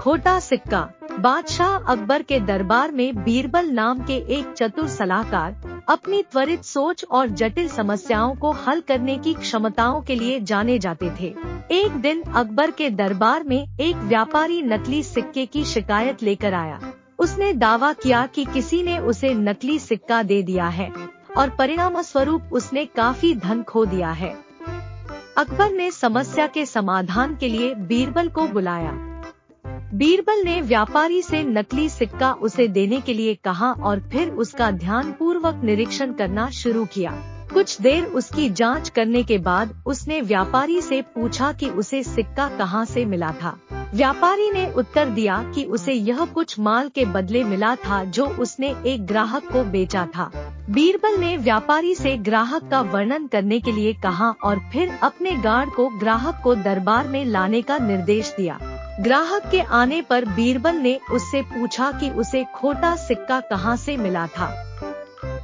खोटा सिक्का। बादशाह अकबर के दरबार में बीरबल नाम के एक चतुर सलाहकार अपनी त्वरित सोच और जटिल समस्याओं को हल करने की क्षमताओं के लिए जाने जाते थे। एक दिन अकबर के दरबार में एक व्यापारी नकली सिक्के की शिकायत लेकर आया। उसने दावा किया कि किसी ने उसे नकली सिक्का दे दिया है और परिणाम स्वरूप उसने काफ़ी धन खो दिया है। अकबर ने समस्या के समाधान के लिए बीरबल को बुलाया। बीरबल ने व्यापारी से नकली सिक्का उसे देने के लिए कहा और फिर उसका ध्यान पूर्वक निरीक्षण करना शुरू किया। कुछ देर उसकी जाँच करने के बाद उसने व्यापारी से पूछा कि उसे सिक्का कहाँ से मिला था। व्यापारी ने उत्तर दिया कि उसे यह कुछ माल के बदले मिला था जो उसने एक ग्राहक को बेचा था। बीरबल ने व्यापारी से ग्राहक का वर्णन करने के लिए कहा और फिर अपने गार्ड को ग्राहक को दरबार में लाने का निर्देश दिया। ग्राहक के आने पर बीरबल ने उससे पूछा कि उसे खोटा सिक्का कहाँ से मिला था।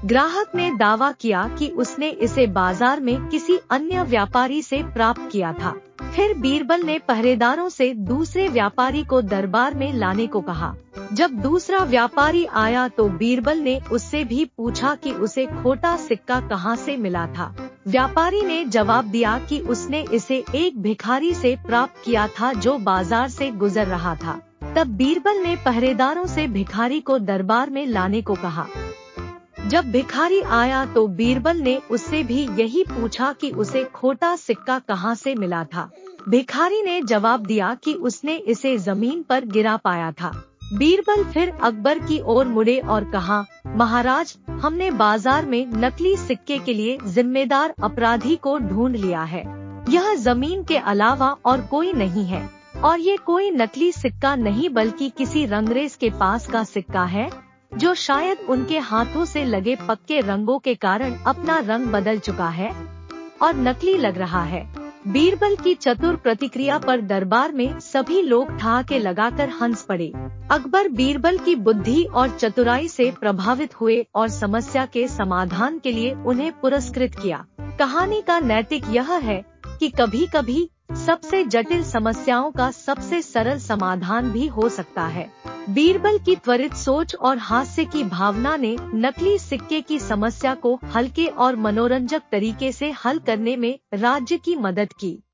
ग्राहक ने दावा किया कि उसने इसे बाज़ार में किसी अन्य व्यापारी से प्राप्त किया था। फिर बीरबल ने पहरेदारों से दूसरे व्यापारी को दरबार में लाने को कहा। जब दूसरा व्यापारी आया तो बीरबल ने उससे भी पूछा कि उसे खोटा सिक्का कहाँ से मिला था। व्यापारी ने जवाब दिया कि उसने इसे एक भिखारी से प्राप्त किया था जो बाज़ार से गुजर रहा था। तब बीरबल ने पहरेदारों से भिखारी को दरबार में लाने को कहा। जब भिखारी आया तो बीरबल ने उससे भी यही पूछा कि उसे खोटा सिक्का कहाँ से मिला था। भिखारी ने जवाब दिया कि उसने इसे ज़मीन पर गिरा पाया था। बीरबल फिर अकबर की ओर मुड़े और कहा, महाराज, हमने बाज़ार में नकली सिक्के के लिए जिम्मेदार अपराधी को ढूंढ लिया है। यह ज़मीन के अलावा और कोई नहीं है। और ये कोई नकली सिक्का नहीं बल्कि किसी रंगरेज के पास का सिक्का है, जो शायद उनके हाथों से लगे पक्के रंगों के कारण अपना रंग बदल चुका है और नकली लग रहा है। बीरबल की चतुर प्रतिक्रिया पर दरबार में सभी लोग ठहाके लगाकर हंस पड़े। अकबर बीरबल की बुद्धि और चतुराई से प्रभावित हुए और समस्या के समाधान के लिए उन्हें पुरस्कृत किया। कहानी का नैतिक यह है कि कभी कभी सबसे जटिल समस्याओं का सबसे सरल समाधान भी हो सकता है। बीरबल की त्वरित सोच और हास्य की भावना ने नकली सिक्के की समस्या को हल्के और मनोरंजक तरीके से हल करने में राज्य की मदद की।